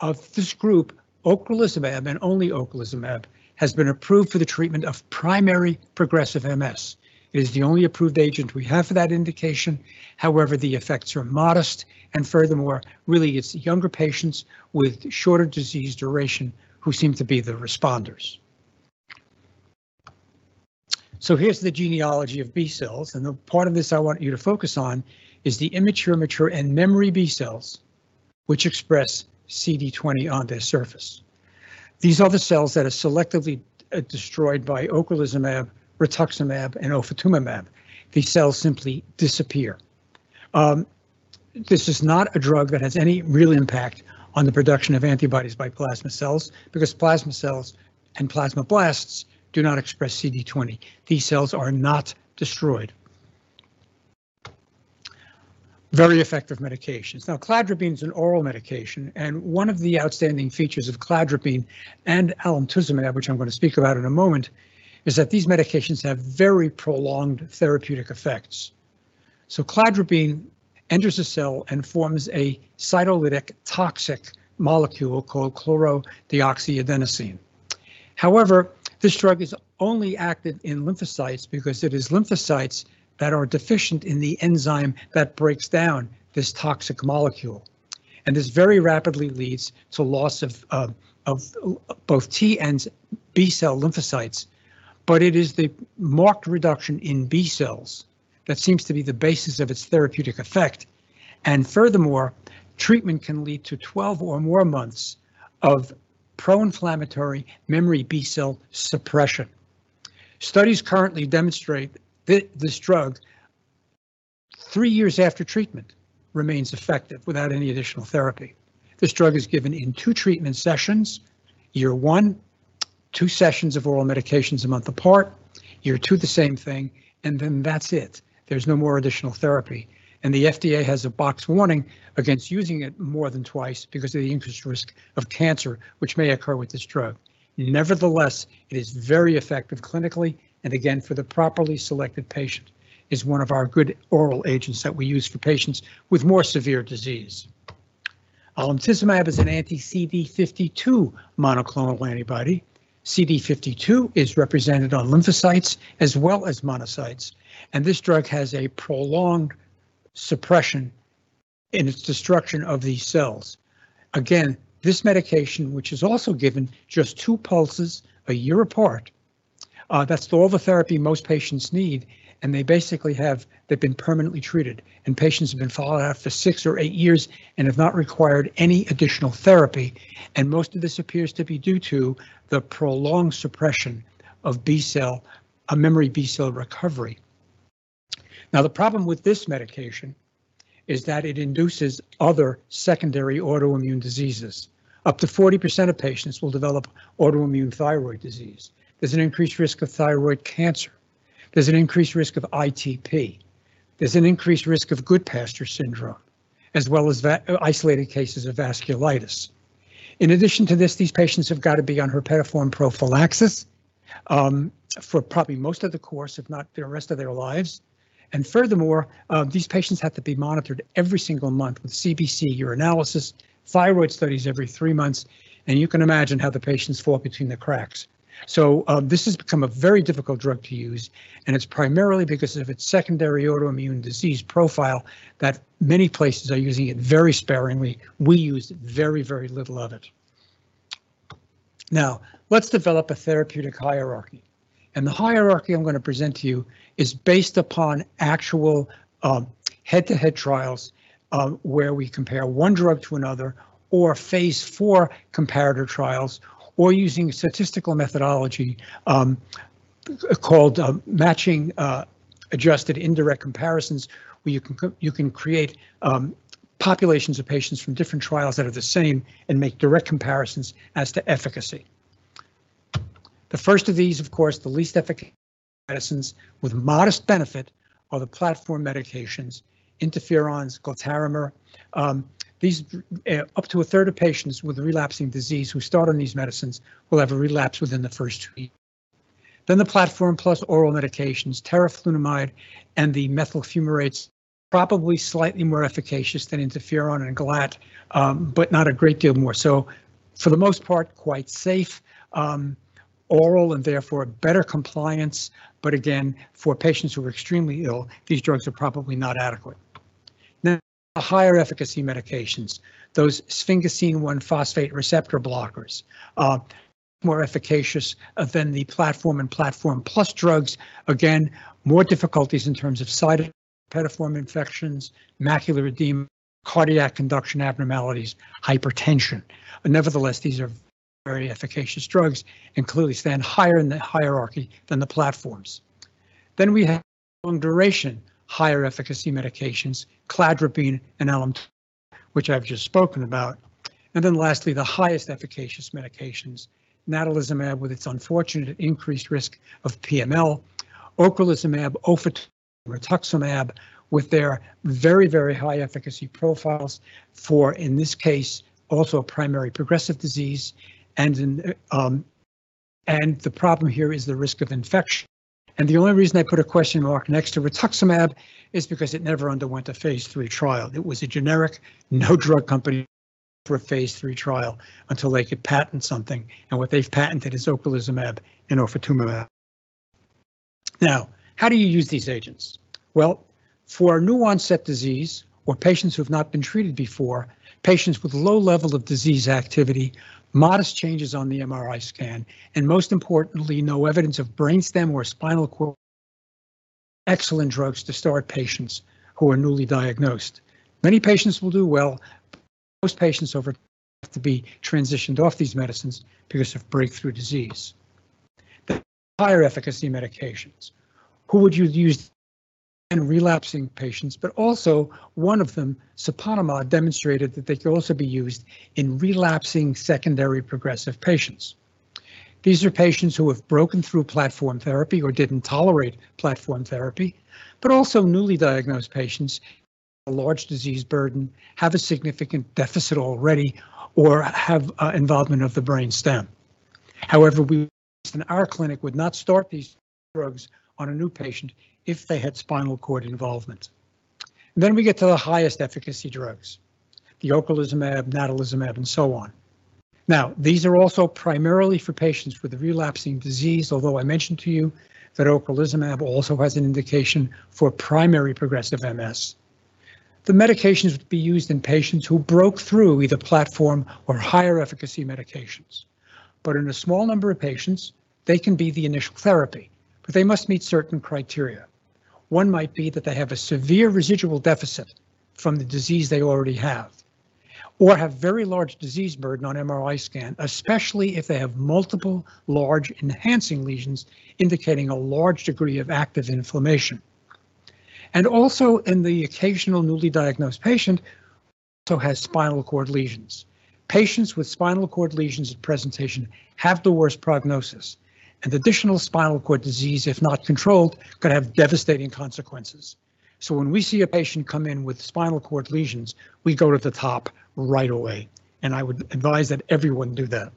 of this group, ocrelizumab and only ocrelizumab has been approved for the treatment of primary progressive MS. It is the only approved agent we have for that indication. However, the effects are modest, and furthermore, really it's younger patients with shorter disease duration who seem to be the responders. So here's the genealogy of B cells, and the part of this I want you to focus on is the immature, mature, and memory B cells, which express CD20 on their surface. These are the cells that are selectively uh, destroyed by ocrelizumab rituximab, and ofatumumab. These cells simply disappear. Um, this is not a drug that has any real impact on the production of antibodies by plasma cells because plasma cells and plasmablasts do not express CD20. These cells are not destroyed. Very effective medications. Now, cladribine is an oral medication, and one of the outstanding features of cladribine and alemtuzumab, which I'm going to speak about in a moment, is that these medications have very prolonged therapeutic effects. So cladribine enters a cell and forms a cytolytic toxic molecule called chlorodeoxyadenosine. However, this drug is only active in lymphocytes because it is lymphocytes that are deficient in the enzyme that breaks down this toxic molecule. And this very rapidly leads to loss of, uh, of both T and B cell lymphocytes but it is the marked reduction in B cells that seems to be the basis of its therapeutic effect. And furthermore, treatment can lead to 12 or more months of pro-inflammatory memory B cell suppression. Studies currently demonstrate that this drug, three years after treatment, remains effective without any additional therapy. This drug is given in two treatment sessions, year one two sessions of oral medications a month apart. Year two, the same thing, and then that's it. There's no more additional therapy. And the FDA has a box warning against using it more than twice because of the increased risk of cancer, which may occur with this drug. Nevertheless, it is very effective clinically, and again, for the properly selected patient, is one of our good oral agents that we use for patients with more severe disease. Alemtuzumab is an anti-CD52 monoclonal antibody CD52 is represented on lymphocytes as well as monocytes, and this drug has a prolonged suppression and its destruction of these cells. Again, this medication, which is also given just two pulses a year apart, uh, that's all the therapy most patients need, and they basically have, they've been permanently treated. And patients have been followed out for six or eight years and have not required any additional therapy. And most of this appears to be due to the prolonged suppression of B cell, a memory B cell recovery. Now, the problem with this medication is that it induces other secondary autoimmune diseases. Up to 40% of patients will develop autoimmune thyroid disease. There's an increased risk of thyroid cancer. There's an increased risk of ITP. There's an increased risk of good Goodpasture syndrome, as well as isolated cases of vasculitis. In addition to this, these patients have got to be on herpetiform prophylaxis um, for probably most of the course, if not the rest of their lives. And furthermore, uh, these patients have to be monitored every single month with CBC urinalysis, thyroid studies every three months, and you can imagine how the patients fall between the cracks. So um, this has become a very difficult drug to use, and it's primarily because of its secondary autoimmune disease profile that many places are using it very sparingly. We use very, very little of it. Now, let's develop a therapeutic hierarchy. And the hierarchy I'm going to present to you is based upon actual um, head-to-head -head trials um, where we compare one drug to another or phase four comparator trials or using statistical methodology um, called uh, matching uh, adjusted indirect comparisons, where you can you can create um, populations of patients from different trials that are the same and make direct comparisons as to efficacy. The first of these, of course, the least efficacious medicines with modest benefit are the platform medications, interferons, glatiramer. Um, these uh, up to a third of patients with relapsing disease who start on these medicines will have a relapse within the first two years. Then the platform plus oral medications, teriflunomide and the methyl fumarates, probably slightly more efficacious than interferon and GLAT, um, but not a great deal more. So for the most part, quite safe, um, oral and therefore better compliance. But again, for patients who are extremely ill, these drugs are probably not adequate Now, higher efficacy medications, those sphingosine 1 phosphate receptor blockers, uh, more efficacious than the platform and platform plus drugs. Again, more difficulties in terms of side pediform infections, macular edema, cardiac conduction abnormalities, hypertension. But nevertheless, these are very efficacious drugs and clearly stand higher in the hierarchy than the platforms. Then we have long duration higher efficacy medications, cladribine and alum, which I've just spoken about. And then lastly, the highest efficacious medications, natalizumab with its unfortunate increased risk of PML, ocrelizumab, ofatumumab, rituximab with their very, very high efficacy profiles for, in this case, also a primary progressive disease. And, in, um, and the problem here is the risk of infection and the only reason I put a question mark next to rituximab is because it never underwent a phase three trial. It was a generic, no drug company for a phase three trial until they could patent something. And what they've patented is ocrelizumab and ofatumumab. Now, how do you use these agents? Well, for new onset disease or patients who have not been treated before, patients with low level of disease activity modest changes on the MRI scan, and most importantly, no evidence of brainstem or spinal cord. Excellent drugs to start patients who are newly diagnosed. Many patients will do well. Most patients over have to be transitioned off these medicines because of breakthrough disease. The higher efficacy medications. Who would you use in relapsing patients, but also one of them, siponimod, demonstrated that they could also be used in relapsing secondary progressive patients. These are patients who have broken through platform therapy or didn't tolerate platform therapy, but also newly diagnosed patients, a large disease burden, have a significant deficit already, or have uh, involvement of the brain stem. However, we in our clinic would not start these drugs on a new patient if they had spinal cord involvement. And then we get to the highest efficacy drugs, the ocrelizumab, natalizumab, and so on. Now, these are also primarily for patients with relapsing disease, although I mentioned to you that ocrelizumab also has an indication for primary progressive MS. The medications would be used in patients who broke through either platform or higher efficacy medications. But in a small number of patients, they can be the initial therapy, but they must meet certain criteria. One might be that they have a severe residual deficit from the disease they already have, or have very large disease burden on MRI scan, especially if they have multiple large enhancing lesions indicating a large degree of active inflammation. And also in the occasional newly diagnosed patient also has spinal cord lesions. Patients with spinal cord lesions at presentation have the worst prognosis, and additional spinal cord disease, if not controlled, could have devastating consequences. So when we see a patient come in with spinal cord lesions, we go to the top right away, and I would advise that everyone do that.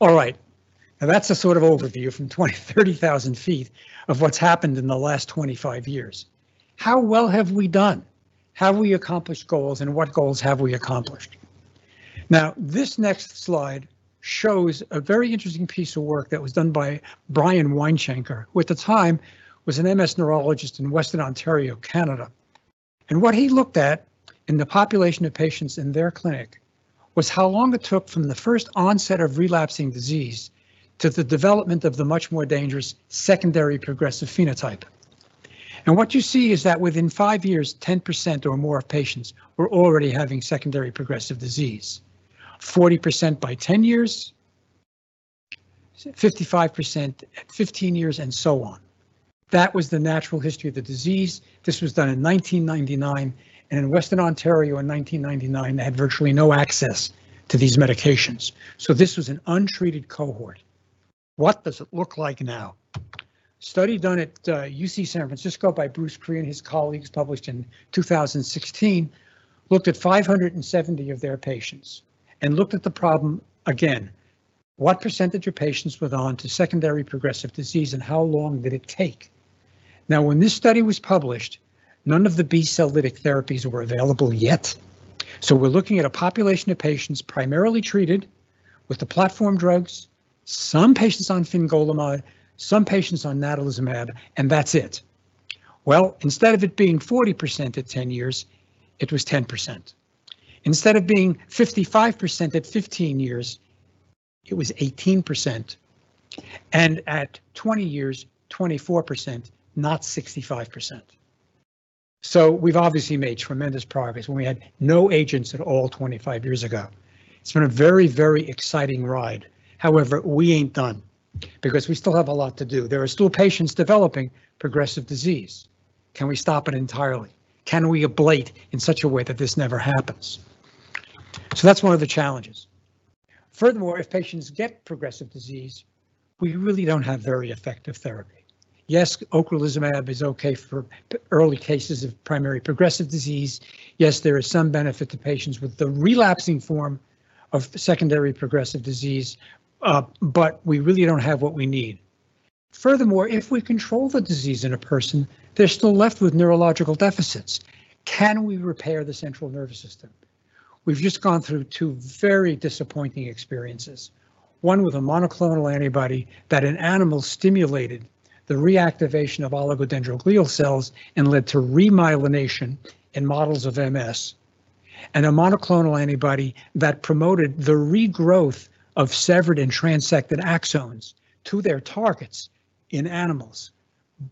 All right, now that's a sort of overview from 20, 30,000 feet of what's happened in the last 25 years. How well have we done? Have we accomplished goals and what goals have we accomplished? Now, this next slide shows a very interesting piece of work that was done by Brian Weinshenker, who at the time was an MS neurologist in Western Ontario, Canada. And what he looked at in the population of patients in their clinic was how long it took from the first onset of relapsing disease to the development of the much more dangerous secondary progressive phenotype. And what you see is that within five years, 10% or more of patients were already having secondary progressive disease. 40% by 10 years, 55% at 15 years, and so on. That was the natural history of the disease. This was done in 1999, and in Western Ontario in 1999, they had virtually no access to these medications. So this was an untreated cohort. What does it look like now? Study done at uh, UC San Francisco by Bruce Cree and his colleagues, published in 2016, looked at 570 of their patients and looked at the problem again. What percentage of patients were on to secondary progressive disease and how long did it take? Now, when this study was published, none of the B-cell lytic therapies were available yet. So we're looking at a population of patients primarily treated with the platform drugs, some patients on fingolimod, some patients on natalizumab, and that's it. Well, instead of it being 40% at 10 years, it was 10%. Instead of being 55% at 15 years, it was 18%. And at 20 years, 24%, not 65%. So we've obviously made tremendous progress when we had no agents at all 25 years ago. It's been a very, very exciting ride. However, we ain't done because we still have a lot to do. There are still patients developing progressive disease. Can we stop it entirely? Can we ablate in such a way that this never happens? So that's one of the challenges. Furthermore, if patients get progressive disease, we really don't have very effective therapy. Yes, ocrelizumab is okay for early cases of primary progressive disease. Yes, there is some benefit to patients with the relapsing form of secondary progressive disease, uh, but we really don't have what we need. Furthermore, if we control the disease in a person, they're still left with neurological deficits. Can we repair the central nervous system? We've just gone through two very disappointing experiences. One with a monoclonal antibody that in animals stimulated the reactivation of oligodendroglial cells and led to remyelination in models of MS, and a monoclonal antibody that promoted the regrowth of severed and transected axons to their targets in animals.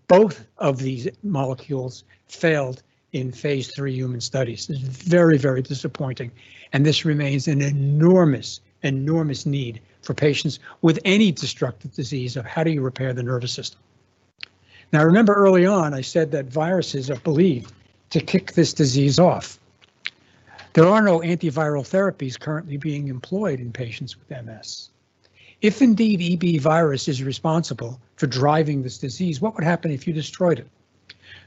Both of these molecules failed in phase three human studies. It's very, very disappointing. And this remains an enormous, enormous need for patients with any destructive disease of how do you repair the nervous system. Now, remember early on, I said that viruses are believed to kick this disease off. There are no antiviral therapies currently being employed in patients with MS. If indeed EB virus is responsible for driving this disease, what would happen if you destroyed it?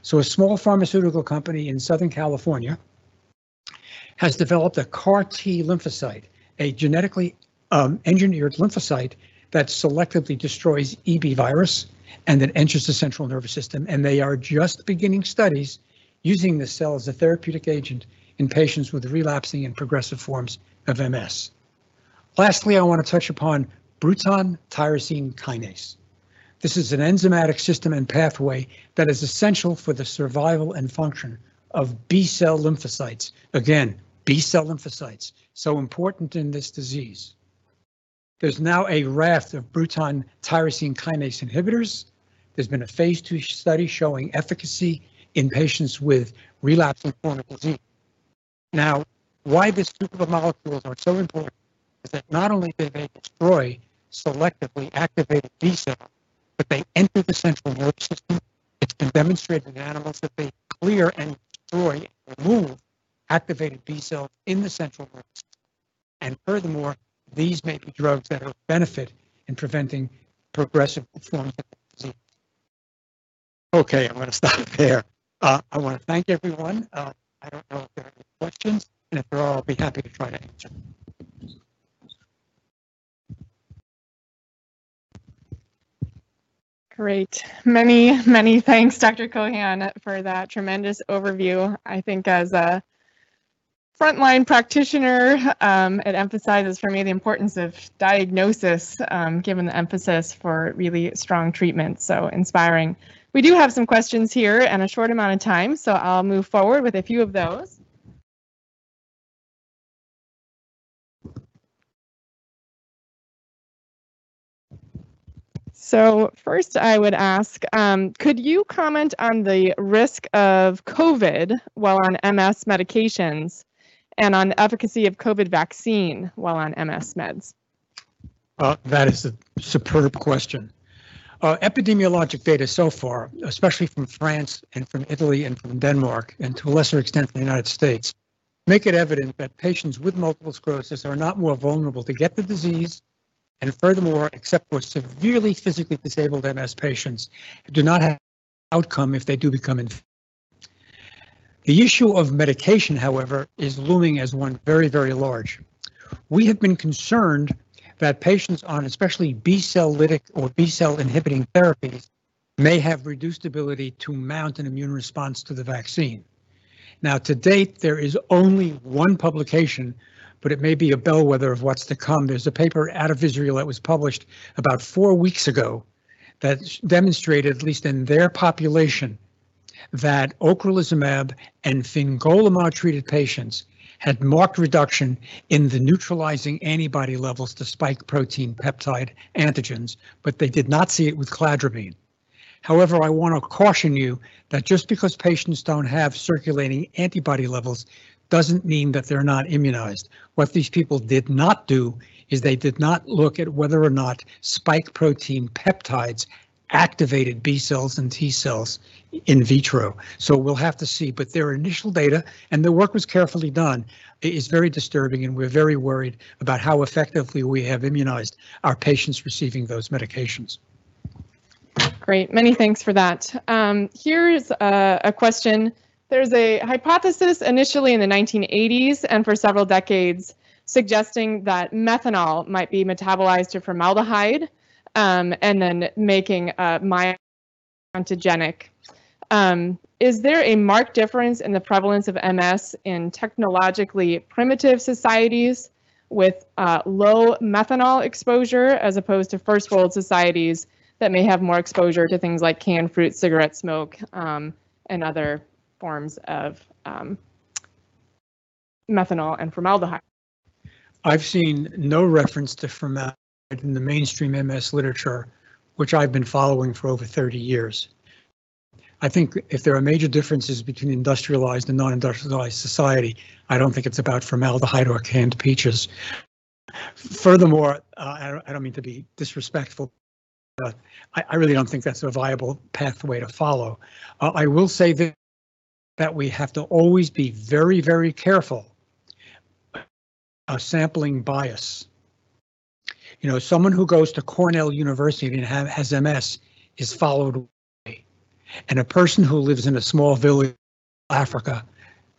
So a small pharmaceutical company in Southern California has developed a CAR T lymphocyte, a genetically um, engineered lymphocyte that selectively destroys EB virus and that enters the central nervous system. And they are just beginning studies using this cell as a therapeutic agent in patients with relapsing and progressive forms of MS. Lastly, I want to touch upon Bruton tyrosine kinase. This is an enzymatic system and pathway that is essential for the survival and function of B cell lymphocytes. Again, B cell lymphocytes, so important in this disease. There's now a raft of Bruton tyrosine kinase inhibitors There's been a phase two study showing efficacy in patients with relapsing chronic disease. Now, why these of molecules are so important is that not only do they destroy selectively activated B cells, but they enter the central nervous system. It's been demonstrated in animals that they clear and destroy and remove activated B cells in the central nervous system. And furthermore, these may be drugs that are benefit in preventing progressive forms of disease. Okay, I'm going to stop there. Uh, I want to thank everyone. Uh, I don't know if there are any questions, and if there are, I'll be happy to try to answer. Great. Many, many thanks, Dr. Kohan, for that tremendous overview. I think as a frontline practitioner, um, it emphasizes for me the importance of diagnosis, um, given the emphasis for really strong treatment. So inspiring. We do have some questions here and a short amount of time, so I'll move forward with a few of those. So first I would ask, um, could you comment on the risk of COVID while on MS medications and on the efficacy of COVID vaccine while on MS meds? Uh, that is a superb question. Uh, epidemiologic data so far, especially from France and from Italy and from Denmark, and to a lesser extent from the United States, make it evident that patients with multiple sclerosis are not more vulnerable to get the disease and furthermore, except for severely physically disabled MS patients, do not have outcome if they do become infected. The issue of medication, however, is looming as one very, very large. We have been concerned that patients on especially B-cell lytic or B-cell inhibiting therapies may have reduced ability to mount an immune response to the vaccine. Now, to date, there is only one publication but it may be a bellwether of what's to come. There's a paper out of Israel that was published about four weeks ago that demonstrated, at least in their population, that ocrelizumab and fingolimod treated patients had marked reduction in the neutralizing antibody levels to spike protein peptide antigens, but they did not see it with cladribine. However, I want to caution you that just because patients don't have circulating antibody levels doesn't mean that they're not immunized. What these people did not do is they did not look at whether or not spike protein peptides activated B cells and T cells in vitro. So we'll have to see, but their initial data and the work was carefully done is very disturbing and we're very worried about how effectively we have immunized our patients receiving those medications. Great, many thanks for that. Um, here's a, a question there's a hypothesis initially in the 1980s and for several decades suggesting that methanol might be metabolized to formaldehyde um, and then making uh, myontogenic. Um, is there a marked difference in the prevalence of MS in technologically primitive societies with uh, low methanol exposure as opposed to first world societies that may have more exposure to things like canned fruit, cigarette smoke, um, and other forms of um, methanol and formaldehyde. I've seen no reference to formaldehyde in the mainstream MS literature, which I've been following for over 30 years. I think if there are major differences between industrialized and non-industrialized society, I don't think it's about formaldehyde or canned peaches. Furthermore, uh, I, don't, mean to be disrespectful, but I, really don't think that's a viable pathway to follow. Uh, I will say that that we have to always be very, very careful of sampling bias. You know, someone who goes to Cornell University and have, has MS is followed away. And a person who lives in a small village in Africa,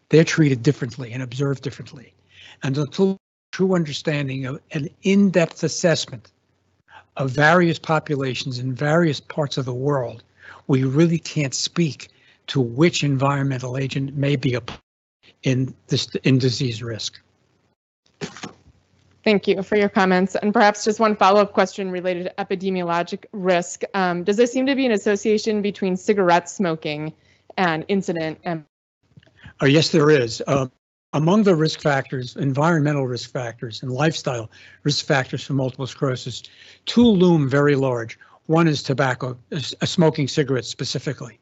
they're treated differently and observed differently. And until true understanding of an in-depth assessment of various populations in various parts of the world, we really can't speak to which environmental agent may be in this in disease risk. Thank you for your comments. And perhaps just one follow-up question related to epidemiologic risk. Um, does there seem to be an association between cigarette smoking and incident? And oh, yes, there is. Um, among the risk factors, environmental risk factors and lifestyle risk factors for multiple sclerosis, two loom very large. One is tobacco, uh, smoking cigarettes specifically.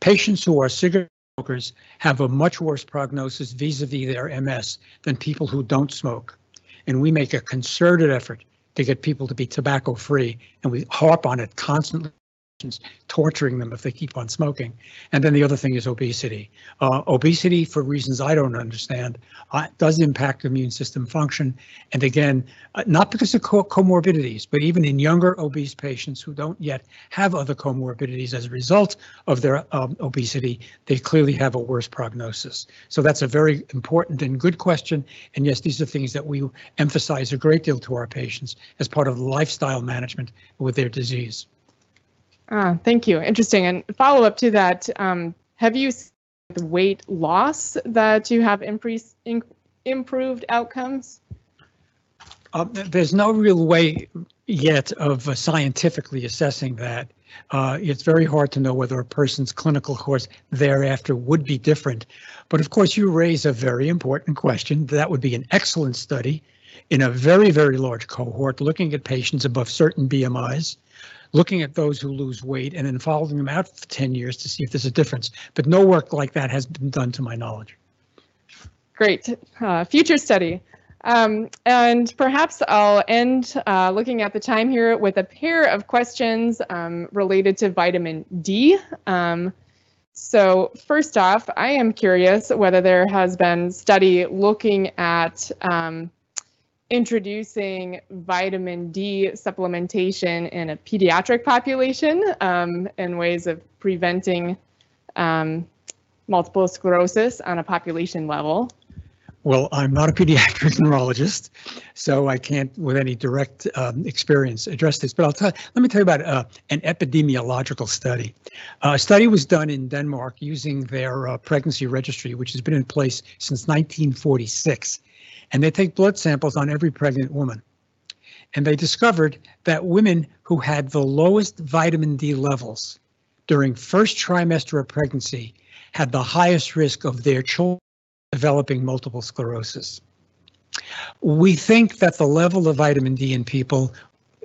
Patients who are cigarette smokers have a much worse prognosis vis-a-vis -vis their MS than people who don't smoke. And we make a concerted effort to get people to be tobacco free, and we harp on it constantly torturing them if they keep on smoking. And then the other thing is obesity. Uh, obesity, for reasons I don't understand, uh, does impact immune system function. And again, uh, not because of co comorbidities, but even in younger obese patients who don't yet have other comorbidities as a result of their um, obesity, they clearly have a worse prognosis. So that's a very important and good question. And yes, these are things that we emphasize a great deal to our patients as part of lifestyle management with their disease. Ah, thank you. Interesting. And follow up to that, um, have you seen the weight loss that you have impre- in- improved outcomes? Uh, there's no real way yet of uh, scientifically assessing that. Uh, it's very hard to know whether a person's clinical course thereafter would be different. But of course, you raise a very important question. That would be an excellent study in a very, very large cohort looking at patients above certain BMIs looking at those who lose weight and then following them out for 10 years to see if there's a difference. But no work like that has been done to my knowledge. Great. Uh, future study. Um, and perhaps I'll end uh, looking at the time here with a pair of questions um, related to vitamin D. Um, so first off, I am curious whether there has been study looking at um, introducing vitamin D supplementation in a pediatric population um, and ways of preventing um, multiple sclerosis on a population level. Well, I'm not a pediatric neurologist, so I can't, with any direct um, experience, address this. But I'll tell. Let me tell you about uh, an epidemiological study. Uh, a study was done in Denmark using their uh, pregnancy registry, which has been in place since 1946 and they take blood samples on every pregnant woman. And they discovered that women who had the lowest vitamin D levels during first trimester of pregnancy had the highest risk of their children developing multiple sclerosis. We think that the level of vitamin D in people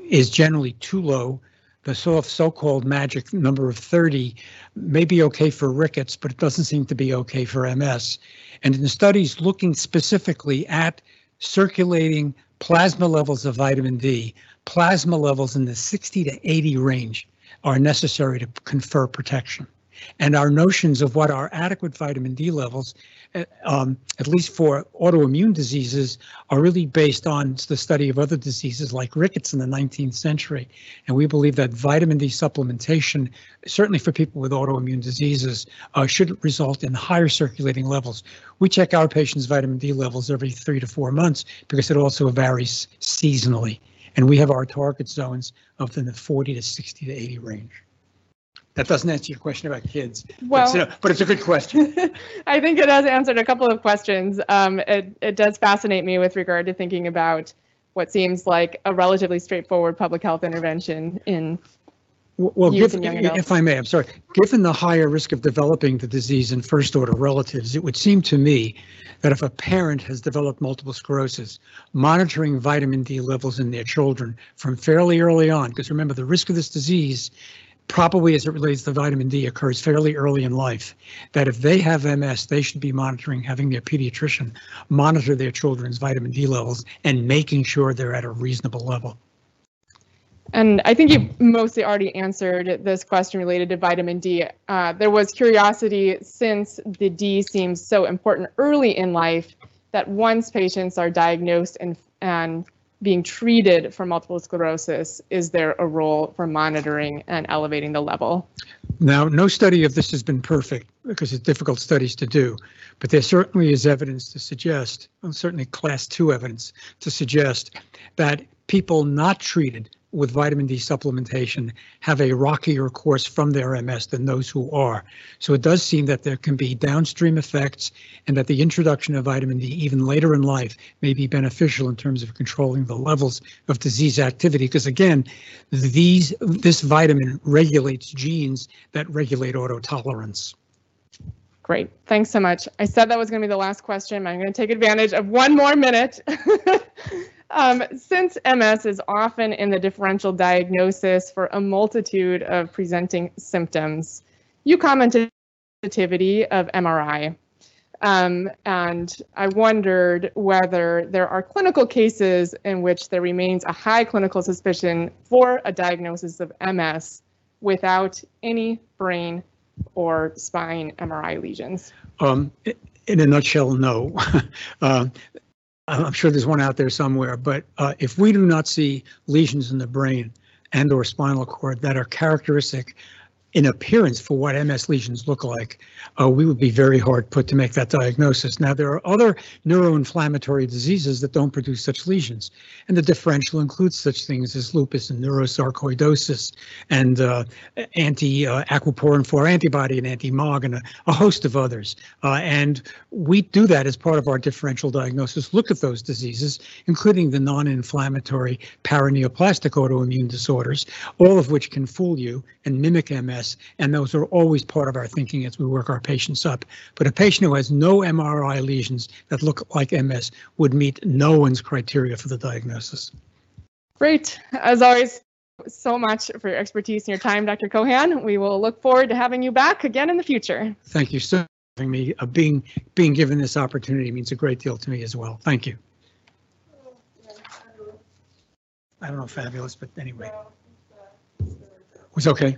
is generally too low the so-called magic number of 30 may be okay for rickets, but it doesn't seem to be okay for MS. And in studies looking specifically at circulating plasma levels of vitamin D, plasma levels in the 60 to 80 range are necessary to confer protection. And our notions of what are adequate vitamin D levels um, at least for autoimmune diseases, are really based on the study of other diseases like rickets in the 19th century. And we believe that vitamin D supplementation, certainly for people with autoimmune diseases, uh, should result in higher circulating levels. We check our patients' vitamin D levels every three to four months because it also varies seasonally. And we have our target zones of the 40 to 60 to 80 range. That doesn't answer your question about kids, well, but, it's, but it's a good question. I think it has answered a couple of questions. Um, it, it does fascinate me with regard to thinking about what seems like a relatively straightforward public health intervention in well, given, if I may, I'm sorry. Given the higher risk of developing the disease in first order relatives, it would seem to me that if a parent has developed multiple sclerosis, monitoring vitamin D levels in their children from fairly early on, because remember the risk of this disease probably as it relates to vitamin D occurs fairly early in life, that if they have MS, they should be monitoring, having their pediatrician monitor their children's vitamin D levels and making sure they're at a reasonable level. And I think you mostly already answered this question related to vitamin D. Uh, there was curiosity since the D seems so important early in life that once patients are diagnosed and, and being treated for multiple sclerosis, is there a role for monitoring and elevating the level? Now, no study of this has been perfect because it's difficult studies to do, but there certainly is evidence to suggest, well, certainly class two evidence to suggest that people not treated with vitamin D supplementation have a rockier course from their MS than those who are. So it does seem that there can be downstream effects and that the introduction of vitamin D even later in life may be beneficial in terms of controlling the levels of disease activity. Because again, these this vitamin regulates genes that regulate autotolerance. Great, thanks so much. I said that was going to be the last question. I'm going to take advantage of one more minute. Um, since MS is often in the differential diagnosis for a multitude of presenting symptoms, you commented the sensitivity of MRI. Um, and I wondered whether there are clinical cases in which there remains a high clinical suspicion for a diagnosis of MS without any brain or spine MRI lesions. Um, In a nutshell, no. Uh, I'm sure there's one out there somewhere, but uh, if we do not see lesions in the brain and or spinal cord that are characteristic in appearance for what MS lesions look like, uh, we would be very hard put to make that diagnosis. Now, there are other neuroinflammatory diseases that don't produce such lesions, and the differential includes such things as lupus and neurosarcoidosis and uh, anti-aquaporin 4 antibody and anti-MOG and a, a host of others. Uh, and we do that as part of our differential diagnosis, look at those diseases, including the non-inflammatory paraneoplastic autoimmune disorders, all of which can fool you and mimic MS. And those are always part of our thinking as we work our patients up. But a patient who has no MRI lesions that look like MS would meet no one's criteria for the diagnosis. Great. As always, so much for your expertise and your time, Dr. Cohan. We will look forward to having you back again in the future. Thank you so much for having me. Uh, being being given this opportunity means a great deal to me as well. Thank you. I don't know, fabulous, but anyway, it was okay.